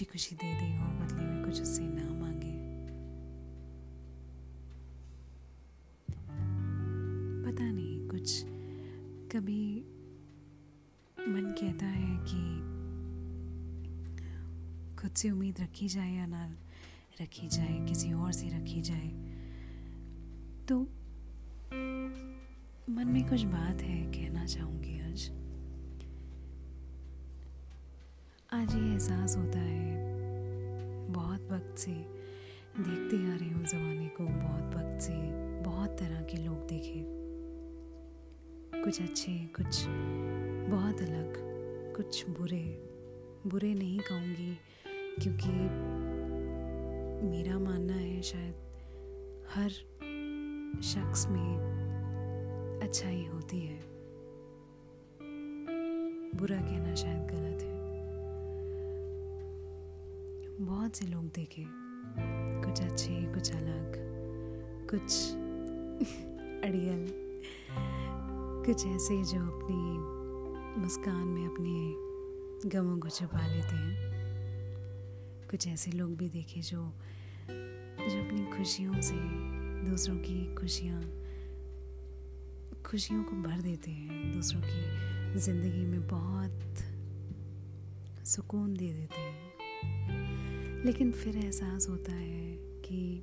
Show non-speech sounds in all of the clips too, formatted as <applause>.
खुशी खुशी दे दें और बदले में कुछ उससे ना मांगे। पता नहीं, कुछ कभी मन कहता है कि खुद से उम्मीद रखी जाए या ना रखी जाए, किसी और से रखी जाए तो मन में कुछ बात है कहना चाहूँगी आज। आज ये एहसास होता है, बहुत वक्त से देखते आ रही हूँ ज़माने को, बहुत वक्त से बहुत तरह के लोग देखे। कुछ अच्छे, कुछ बहुत अलग, कुछ बुरे। बुरे नहीं कहूँगी क्योंकि मेरा मानना है शायद हर शख्स में अच्छाई होती है। बुरा कहना शायद गलत है। बहुत से लोग देखे। कुछ अच्छे, कुछ अलग, कुछ <laughs> अड़ियल, कुछ ऐसे जो अपनी मुस्कान में अपने गमों को छुपा लेते हैं। कुछ ऐसे लोग भी देखे जो जो अपनी खुशियों से दूसरों की खुशियाँ, खुशियों को भर देते हैं। दूसरों की ज़िंदगी में बहुत सुकून दे देते हैं। लेकिन फिर एहसास होता है कि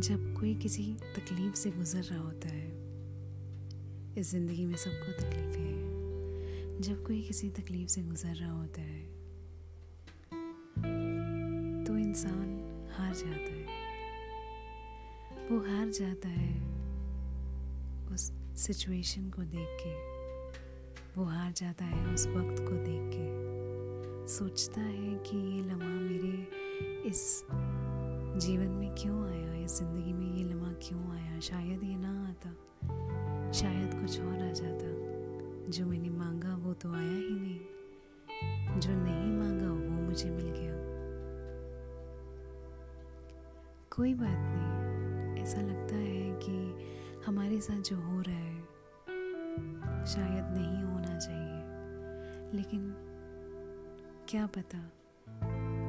जब कोई किसी तकलीफ़ से गुज़र रहा होता है, इस ज़िंदगी में सबको तकलीफ़ें हैं। जब कोई किसी तकलीफ़ से गुज़र रहा होता है तो इंसान हार जाता है। वो हार जाता है उस सिचुएशन को देख के। वो हार जाता है उस वक्त को देख के। सोचता है कि ये लम्हा मेरे इस जीवन में क्यों आया? इस ज़िंदगी में ये लम्हा क्यों आया? शायद ये ना आता। शायद कुछ और आ जाता। जो मैंने मांगा वो तो आया ही नहीं। जो नहीं मांगा वो मुझे मिल गया। कोई बात नहीं। ऐसा लगता है कि हमारे साथ जो हो रहा है, शायद नहीं होना चाहिए। लेकिन क्या पता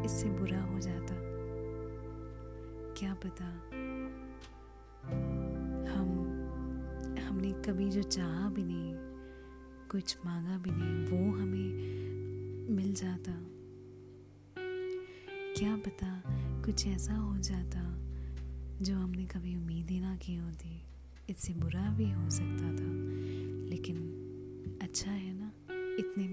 इससे बुरा हो जाता? क्या पता हम, हमने कभी जो चाहा भी नहीं, कुछ मांगा भी नहीं, वो हमें मिल जाता। क्या पता कुछ ऐसा हो जाता जो हमने कभी उम्मीद ही ना की होती, इससे बुरा भी हो सकता था। लेकिन अच्छा है ना, इतने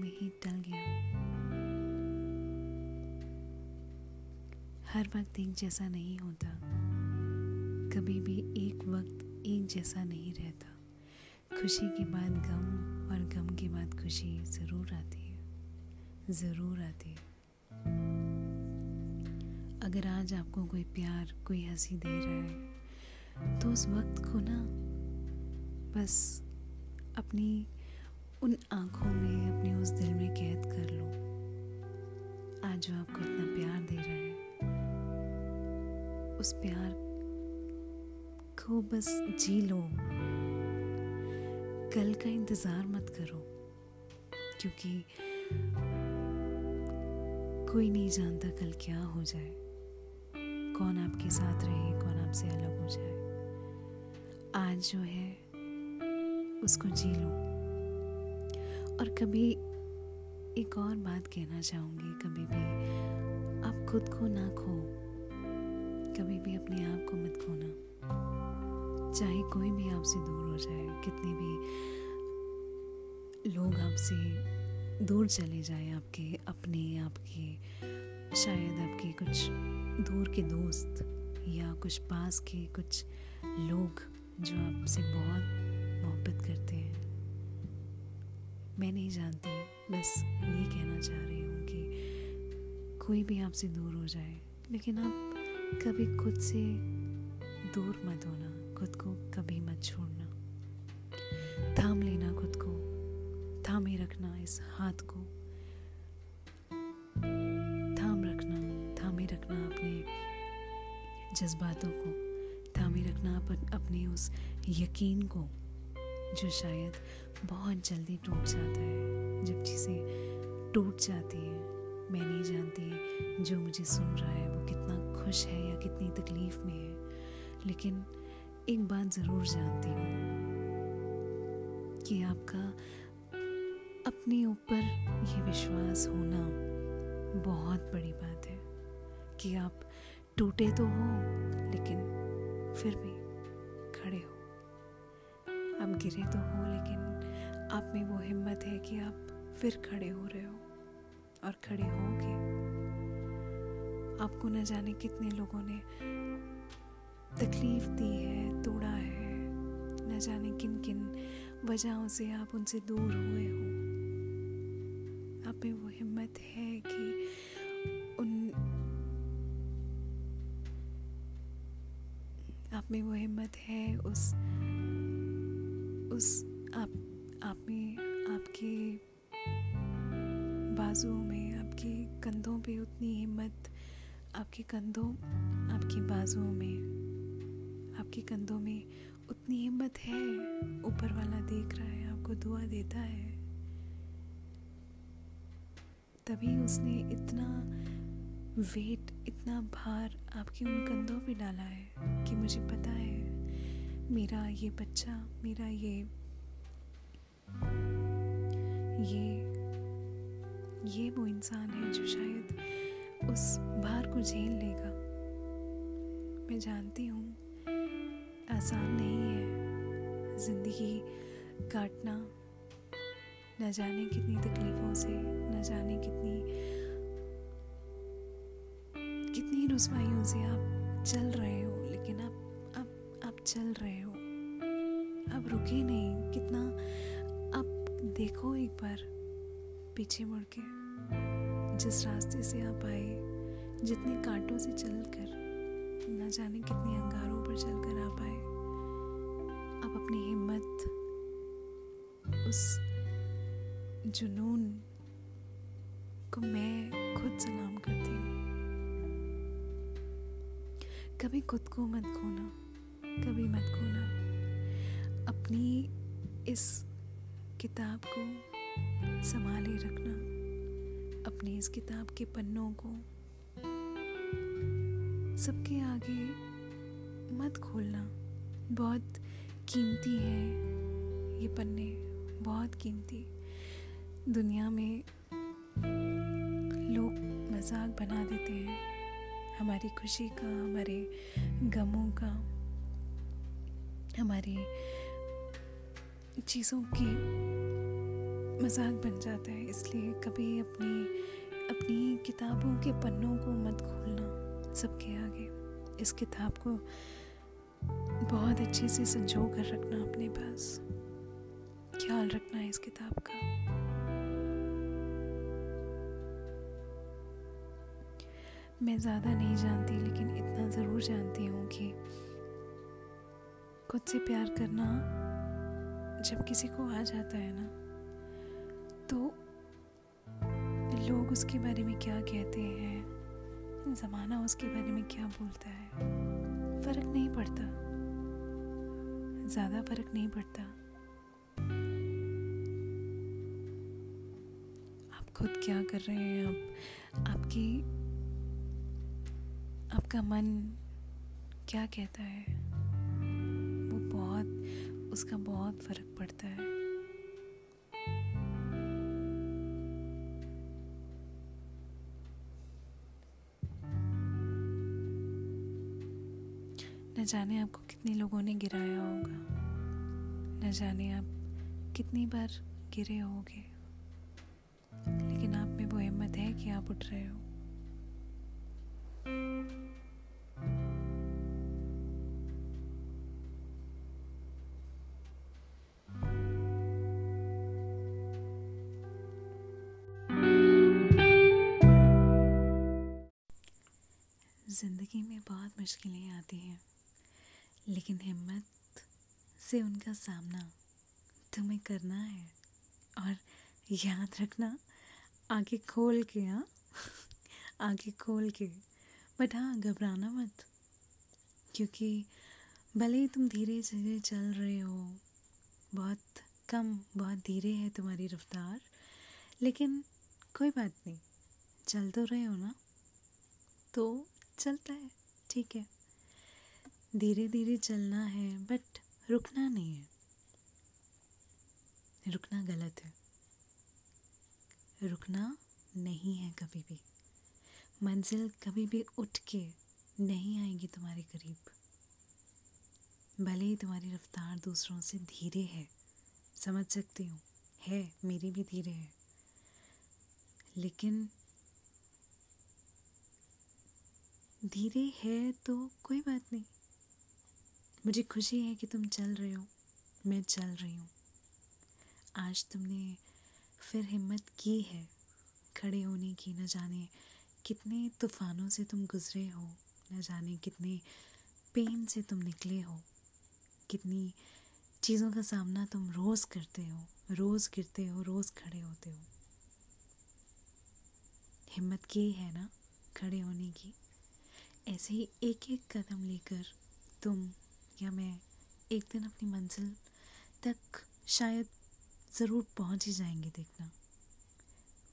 वक्त एक जैसा नहीं होता। कभी भी एक वक्त एक जैसा नहीं रहता। खुशी के बाद गम और गम के बाद खुशी ज़रूर आती है। ज़रूर आती है। अगर आज आपको कोई प्यार, कोई हँसी दे रहा है तो उस वक्त को ना बस अपनी उन आँखों में, अपने उस दिल में कैद कर लो। आज जो आपको इतना प्यार दे रहा है उस प्यार को बस जी लो। कल का इंतज़ार मत करो, क्योंकि कोई नहीं जानता कल क्या हो जाए। कौन आपके साथ रहे, कौन आपसे अलग हो जाए। आज जो है, उसको जी लो। और कभी एक और बात कहना चाहूँगी, कभी भी आप खुद को ना खो। कभी भी अपने आप को मत खोना। चाहे कोई भी आपसे दूर हो जाए, कितने भी लोग आपसे दूर चले जाए, आपके, अपने, आपके, शायद आपके कुछ दूर के दोस्त या कुछ पास के कुछ लोग जो आपसे बहुत मोहब्बत करते हैं। मैं नहीं जानती, बस ये कहना चाह रही हूँ कि कोई भी आपसे दूर हो जाए, लेकिन आप कभी खुद से दूर मत होना, खुद को कभी मत छोड़ना। थाम लेना खुद को, थामे रखना इस हाथ को। थाम रखना, थामे रखना अपने जज्बातों को, थामे रखना अपने उस यकीन को, जो शायद बहुत जल्दी टूट जाता है, जब चीज़ें टूट जाती है। मैं नहीं जानती जो मुझे सुन रहा है, वो कितना खुश है या कितनी तकलीफ़ में है। लेकिन एक बात ज़रूर जानती हूँ कि आपका अपने ऊपर ये विश्वास होना बहुत बड़ी बात है कि आप टूटे तो हो, लेकिन फिर भी खड़े हो। आप गिरे तो हो, लेकिन आप में वो हिम्मत है कि आप फिर खड़े हो रहे हो। और खड़े होगे। आपको न जाने कितने लोगों ने तकलीफ़ दी है, तोड़ा है। न जाने किन किन वजहों से आप उनसे दूर हुए हो। आप में वो हिम्मत है कि उन आप में वो हिम्मत है उस उस आप आप में आपके बाजुओं में आपके कंधों पे उतनी हिम्मत, आपके कंधों, आपकी बाजुओं में, आपके कंधों में उतनी हिम्मत है? ऊपर वाला देख रहा है, आपको दुआ देता है। तभी उसने इतना वेट इतना भार आपके उन कंधों पे डाला है कि मुझे पता है, मेरा ये बच्चा, मेरा ये ये ये वो इंसान है जो शायद उस भार को झेल लेगा। मैं जानती हूँ, आसान नहीं है ज़िंदगी काटना। न जाने कितनी तकलीफ़ों से, न जाने कितनी कितनी रसवाइयों से आप चल रहे हो, लेकिन आप चल रहे हो। अब रुके नहीं, कितना अब देखो एक बार। पीछे मुड़ के, जिस रास्ते से आप आए, जितने कांटों से चलकर, न जाने कितने अंगारों पर चलकर आप आए, आप अपनी हिम्मत, उस जुनून को मैं खुद सलाम करती हूँ। कभी खुद को मत खोना, कभी मत खोना। अपनी इस किताब को संभाले रखना। अपनी इस किताब के पन्नों को। सबके आगे मत खोलना। बहुत कीमती है ये पन्ने, बहुत कीमती। दुनिया में लोग मज़ाक बना देते हैं। हमारी खुशी का, हमारे गमों का, हमारी चीज़ों की मज़ाक बन जाता है, इसलिए कभी अपनी अपनी किताबों के पन्नों को मत खोलना सबके आगे। इस किताब को बहुत अच्छे से संजो कर रखना अपने पास। ख्याल रखना है इस किताब का। मैं ज़्यादा नहीं जानती, लेकिन इतना ज़रूर जानती हूँ कि खुद से प्यार करना जब किसी को आ जाता है ना तो लोग उसके बारे में क्या कहते हैं? ज़माना उसके बारे में क्या बोलता है? फ़र्क नहीं पड़ता। ज़्यादा फ़र्क नहीं पड़ता। आप खुद क्या कर रहे हैं? आप, आपकी, आपका मन क्या कहता है? वो बहुत, उसका बहुत फ़र्क पड़ता है। जाने आपको कितने लोगों ने गिराया होगा। न जाने आप कितनी बार गिरे होगे। लेकिन आप में वो हिम्मत है कि आप उठ रहे हो। ज़िंदगी में बहुत मुश्किलें आती हैं। लेकिन हिम्मत से उनका सामना तुम्हें करना है और याद रखना, आगे खोल के हाँ? <laughs> आगे खोल के। बट हाँ घबराना मत, क्योंकि भले ही तुम धीरे धीरे चल रहे हो, बहुत कम, बहुत धीरे है तुम्हारी रफ्तार, लेकिन कोई बात नहीं, चल तो रहे हो ना? तो चलता है, ठीक है। धीरे धीरे चलना है बट रुकना नहीं है। रुकना गलत है। रुकना नहीं है कभी भी। मंजिल कभी भी उठ के नहीं आएगी तुम्हारे करीब। भले ही तुम्हारी रफ्तार दूसरों से धीरे है, समझ सकती हूँ, है, मेरी भी धीरे है। लेकिन धीरे है तो कोई बात नहीं। मुझे खुशी है कि तुम चल रहे हो। मैं चल रही हूँ। आज तुमने फिर हिम्मत की है खड़े होने की, न जाने कितने तूफ़ानों से तुम गुज़रे हो, न जाने कितने पेन से तुम निकले हो। कितनी चीज़ों का सामना तुम रोज़ करते हो, रोज़ गिरते हो, रोज़ खड़े होते हो। हिम्मत की है ना खड़े होने की? ऐसे ही एक एक कदम लेकर तुम या मैं एक दिन अपनी मंजिल तक शायद ज़रूर पहुँच ही जाएँगे देखना।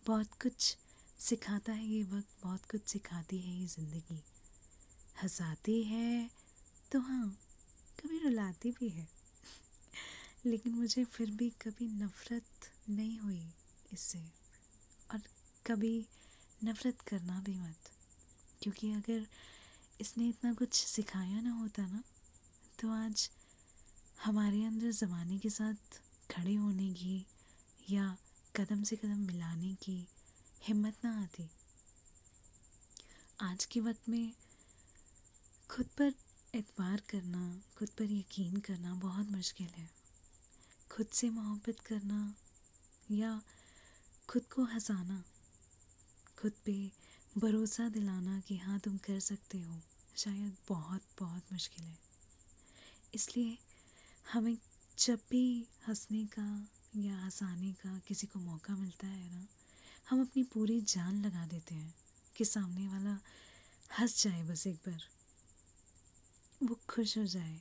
बहुत कुछ सिखाता है ये वक्त, बहुत कुछ सिखाती है ये ज़िंदगी। हंसाती है तो हाँ कभी रुलाती भी है। <laughs> लेकिन मुझे फिर भी कभी नफ़रत नहीं हुई इससे। और कभी नफ़रत करना भी मत, क्योंकि अगर इसने इतना कुछ सिखाया ना होता ना तो आज हमारे अंदर ज़माने के साथ खड़े होने की या कदम से कदम मिलाने की हिम्मत ना आती। आज के वक्त में खुद पर एतबार करना, खुद पर यकीन करना बहुत मुश्किल है। खुद से मोहब्बत करना या खुद को हंसाना, खुद पे भरोसा दिलाना कि हाँ तुम कर सकते हो, शायद बहुत बहुत मुश्किल है। इसलिए हमें जब भी हंसने का या हंसाने का किसी को मौका मिलता है ना, हम अपनी पूरी जान लगा देते हैं कि सामने वाला हंस जाए बस एक बार। वो खुश हो जाए।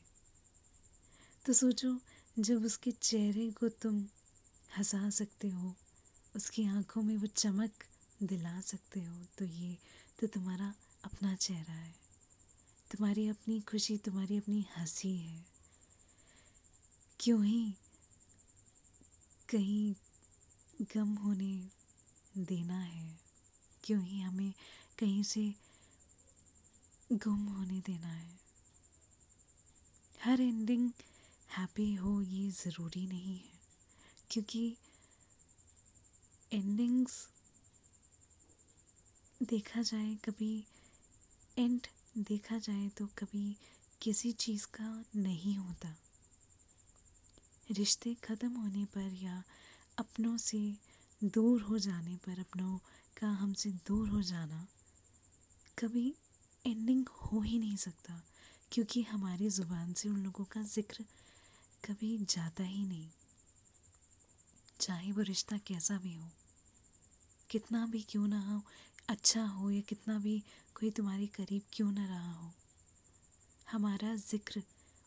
तो सोचो, जब उसके चेहरे को तुम हंसा सकते हो, उसकी आँखों में वो चमक दिला सकते हो तो ये तो तुम्हारा अपना चेहरा है। तुम्हारी अपनी खुशी, तुम्हारी अपनी हँसी है। क्यों ही कहीं गम होने देना है? क्यों ही हमें कहीं से गुम होने देना है? हर एंडिंग हैप्पी हो ये ज़रूरी नहीं है, क्योंकि एंडिंग्स देखा जाए कभी एंड देखा जाए तो कभी किसी चीज़ का नहीं होता। रिश्ते ख़त्म होने पर या अपनों से दूर हो जाने पर, अपनों का हमसे दूर हो जाना कभी एंडिंग हो ही नहीं सकता, क्योंकि हमारी ज़ुबान से उन लोगों का ज़िक्र कभी जाता ही नहीं। चाहे वो रिश्ता कैसा भी हो, कितना भी क्यों ना हो अच्छा हो या कितना भी कोई तुम्हारे करीब क्यों ना रहा हो। हमारा ज़िक्र,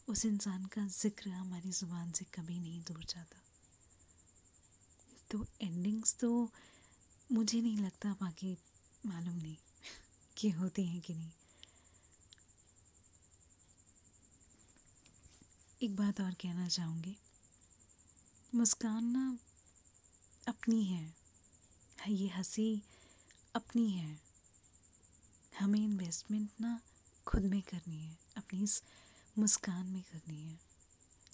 उस इंसान का ज़िक्र हमारी ज़ुबान से कभी नहीं दूर जाता। तो एंडिंग्स तो मुझे नहीं लगता, बाकी मालूम नहीं <laughs> कि होती हैं कि नहीं। एक बात और कहना चाहूँगी। मुस्कान ना अपनी है ये हँसी अपनी है। हमें इन्वेस्टमेंट ना खुद में करनी है, अपनी इस मुस्कान में करनी है।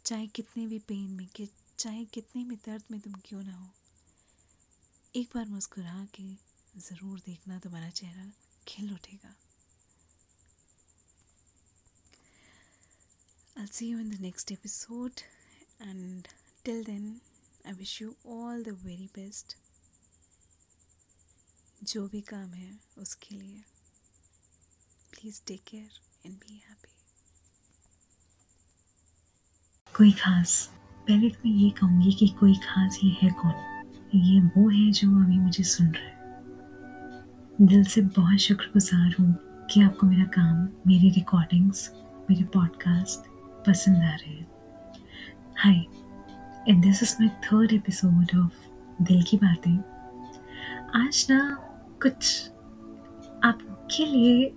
चाहे कितने भी पेन में कि, चाहे कितने भी दर्द में तुम क्यों ना हो। एक बार मुस्कुरा के ज़रूर देखना तुम्हारा चेहरा, खिल उठेगा। I'll see you in the next episode and till then, I wish you all the very best. जो भी काम है उसके लिए please take care and be happy कोई खास, पहले तो मैं ये कहूँगी कि कोई खास ये है कौन? ये वो है जो अभी मुझे सुन रहा है। दिल से बहुत शुक्रगुजार हूँ कि आपको मेरा काम, मेरी रिकॉर्डिंग्स मेरे पॉडकास्ट पसंद आ रहे हैं। Hi and this is my third episode of दिल की बातें। आज ना कुछ आपके लिए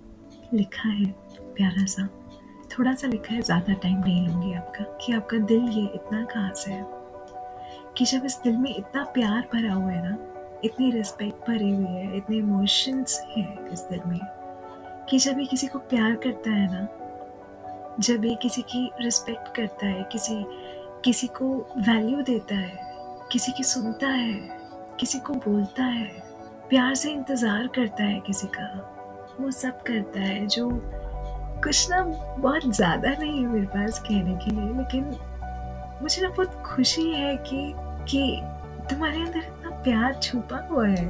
लिखा है, प्यारा सा। थोड़ा सा लिखा है, ज़्यादा टाइम नहीं लूँगी आपका, कि आपका दिल ये इतना खास है कि जब इस दिल में इतना प्यार भरा हुआ है ना, इतनी रिस्पेक्ट भरी हुई है, इतने इमोशंस हैं इस दिल में, कि जब ये किसी को प्यार करता है ना, जब ये किसी की रिस्पेक्ट करता है, किसी किसी को वैल्यू देता है, किसी की सुनता है, किसी को बोलता है प्यार से इंतज़ार करता है किसी का, वो सब करता है, जो कुछ ना बहुत ज़्यादा नहीं है मेरे पास कहने के लिए, लेकिन मुझे ना बहुत खुशी है कि कि तुम्हारे अंदर इतना प्यार छुपा हुआ है।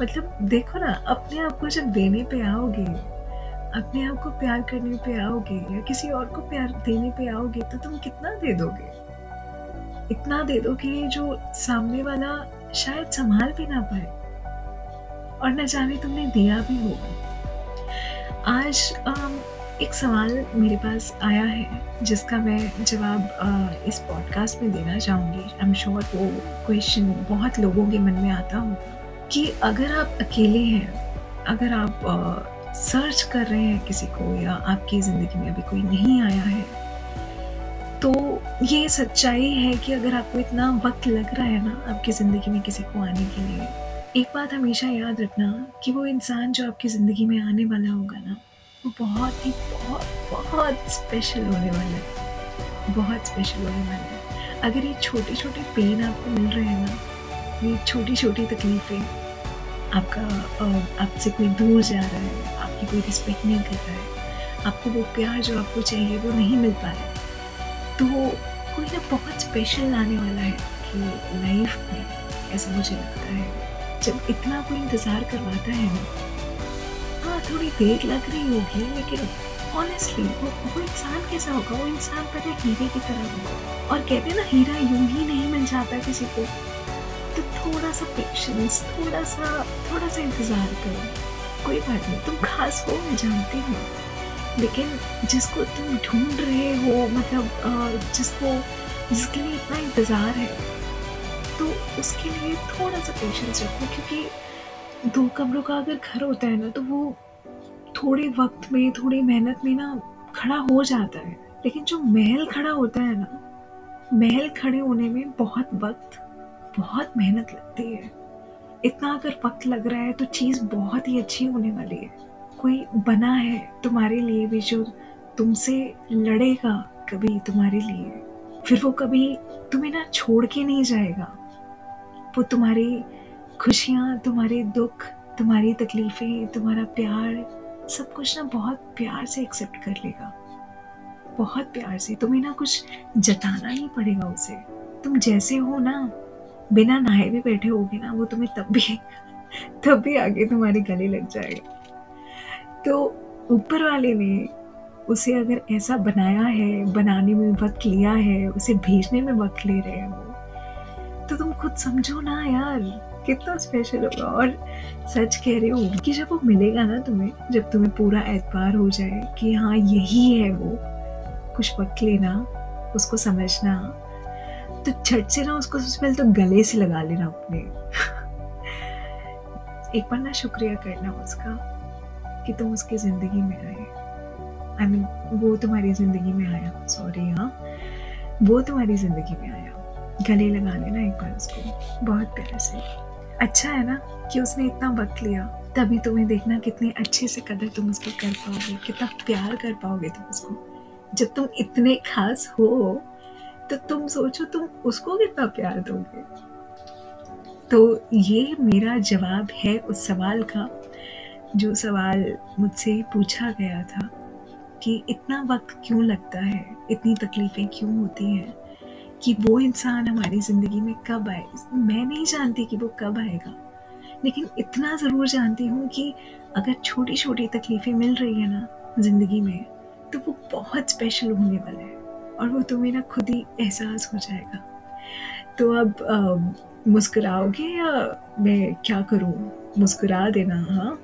मतलब देखो ना, अपने आप को जब देने पे आओगे, अपने आप को प्यार करने पे आओगे या किसी और को प्यार देने पे आओगे तो तुम कितना दे दोगे? इतना दे दोगे जो सामने वाला शायद संभाल भी ना पाए। और न जाने तुमने दिया भी होगा आज एक सवाल मेरे पास आया है, जिसका मैं जवाब इस पॉडकास्ट में देना चाहूँगी। आई एम श्योर वो क्वेश्चन बहुत लोगों के मन में आता होगा कि अगर आप अकेले हैं, अगर आप सर्च कर रहे हैं किसी को या आपकी ज़िंदगी में अभी कोई नहीं आया है तो ये सच्चाई है कि अगर आपको इतना वक्त लग रहा है ना आपकी ज़िंदगी में किसी को आने के लिए एक बात हमेशा याद रखना कि वो इंसान जो आपकी ज़िंदगी में आने वाला होगा ना, वो बहुत ही बहुत बहुत स्पेशल होने वाला है। बहुत स्पेशल होने वाला है। अगर ये छोटे छोटे पेन आपको मिल रहे हैं ना, ये छोटी छोटी तकलीफ़ें आपका आपसे कोई दूर जा रहा है, आपकी कोई रिस्पेक्ट नहीं कर रहा है, आपको वो प्यार जो आपको चाहिए वो नहीं मिल पा रहा है तो कोई ना बहुत स्पेशल आने वाला है कि लाइफ में, ऐसा मुझे लगता है। जब इतना कोई इंतज़ार करवाता है ना हाँ थोड़ी देर लग रही होगी, लेकिन ऑनेस्टली वो वो इंसान कैसा होगा? वो इंसान पहले हीरे की तरह होगा। और कहते हैं ना, हीरा यूँ ही नहीं मिल जाता किसी को। तो थोड़ा सा पेशेंस थोड़ा सा थोड़ा सा इंतज़ार करो। कोई बात नहीं, तुम खास हो मैं जानती हूँ। लेकिन जिसको तुम ढूंढ रहे हो मतलब जिसको, जिसके लिए इतना इंतज़ार है तो उसके लिए थोड़ा सा पेशेंस रखो, क्योंकि दो कमरों का अगर घर होता है ना तो वो थोड़े वक्त में, थोड़ी मेहनत में ना खड़ा हो जाता है। लेकिन जो महल खड़ा होता है ना, महल खड़े होने में बहुत वक्त, बहुत मेहनत लगती है। इतना अगर वक्त लग रहा है तो चीज़ बहुत ही अच्छी होने वाली है। कोई बना है तुम्हारे लिए भी जो तुमसे लड़ेगा कभी तुम्हारे लिए, फिर वो कभी तुम्हें ना छोड़ के नहीं जाएगा। वो तुम्हारी खुशियाँ, तुम्हारे दुख, तुम्हारी तकलीफ़ें, तुम्हारा प्यार, सब कुछ ना बहुत प्यार से एक्सेप्ट कर लेगा। बहुत प्यार से। तुम्हें ना कुछ जताना ही पड़ेगा उसे। तुम जैसे हो ना, बिना नहाए भी बैठे होगे ना, वो तुम्हें तब भी तब भी आगे तुम्हारे गले लग जाएगा। तो ऊपर वाले ने उसे अगर ऐसा बनाया है, बनाने में वक्त लिया है, उसे भेजने में वक्त ले रहे हैं वो तो तुम खुद समझो ना यार कितना स्पेशल होगा। और सच कह रहे हो कि जब वो मिलेगा ना तुम्हें जब तुम्हें पूरा एतबार हो जाए कि हाँ यही है वो कुछ वक्त लेना उसको समझना तो छट से ना उसको सबसे पहले तो गले से लगा लेना अपने। <laughs> एक बार ना शुक्रिया करना उसका कि तुम उसकी ज़िंदगी में आए। आई I मीन mean, वो तुम्हारी ज़िंदगी में आया। सॉरी हाँ। वो तुम्हारी ज़िंदगी में आया। गले लगा लेना एक बार उसको। बहुत प्यार से। अच्छा है ना कि उसने इतना वक्त लिया, तभी तुम्हें देखना कितने अच्छे से कदर तुम उसको कर पाओगे, कितना प्यार कर पाओगे तुम उसको। जब तुम इतने खास हो तो तुम सोचो तुम उसको कितना प्यार दोगे। तो ये मेरा जवाब है उस सवाल का, जो सवाल मुझसे पूछा गया था कि इतना वक्त क्यों लगता है? इतनी तकलीफ़ें क्यों होती हैं? कि वो इंसान हमारी ज़िंदगी में कब आए। मैं नहीं जानती कि वो कब आएगा। लेकिन इतना ज़रूर जानती हूँ कि अगर छोटी छोटी तकलीफ़ें मिल रही है ना ज़िंदगी में तो वो बहुत स्पेशल होने वाला है और वो तुम्हें ना खुद ही एहसास हो जाएगा। तो अब मुस्कुराओगे या मैं क्या करूँ? मुस्कुरा देना हाँ?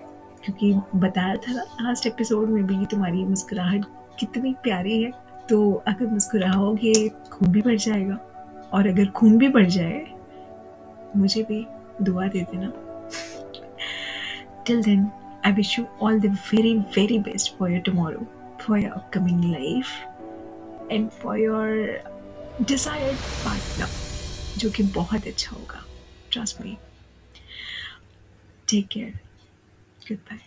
क्योंकि बताया था लास्ट एपिसोड में भी तुम्हारी मुस्कुराहट कितनी प्यारी है। तो अगर मुस्कुराओगे, खून भी बढ़ जाएगा। और अगर खून भी बढ़ जाए, मुझे भी दुआ दे देना। Till then I wish you all the very very best for your tomorrow for your upcoming life and for your desired partner जो कि बहुत अच्छा होगा। Trust me take care good bye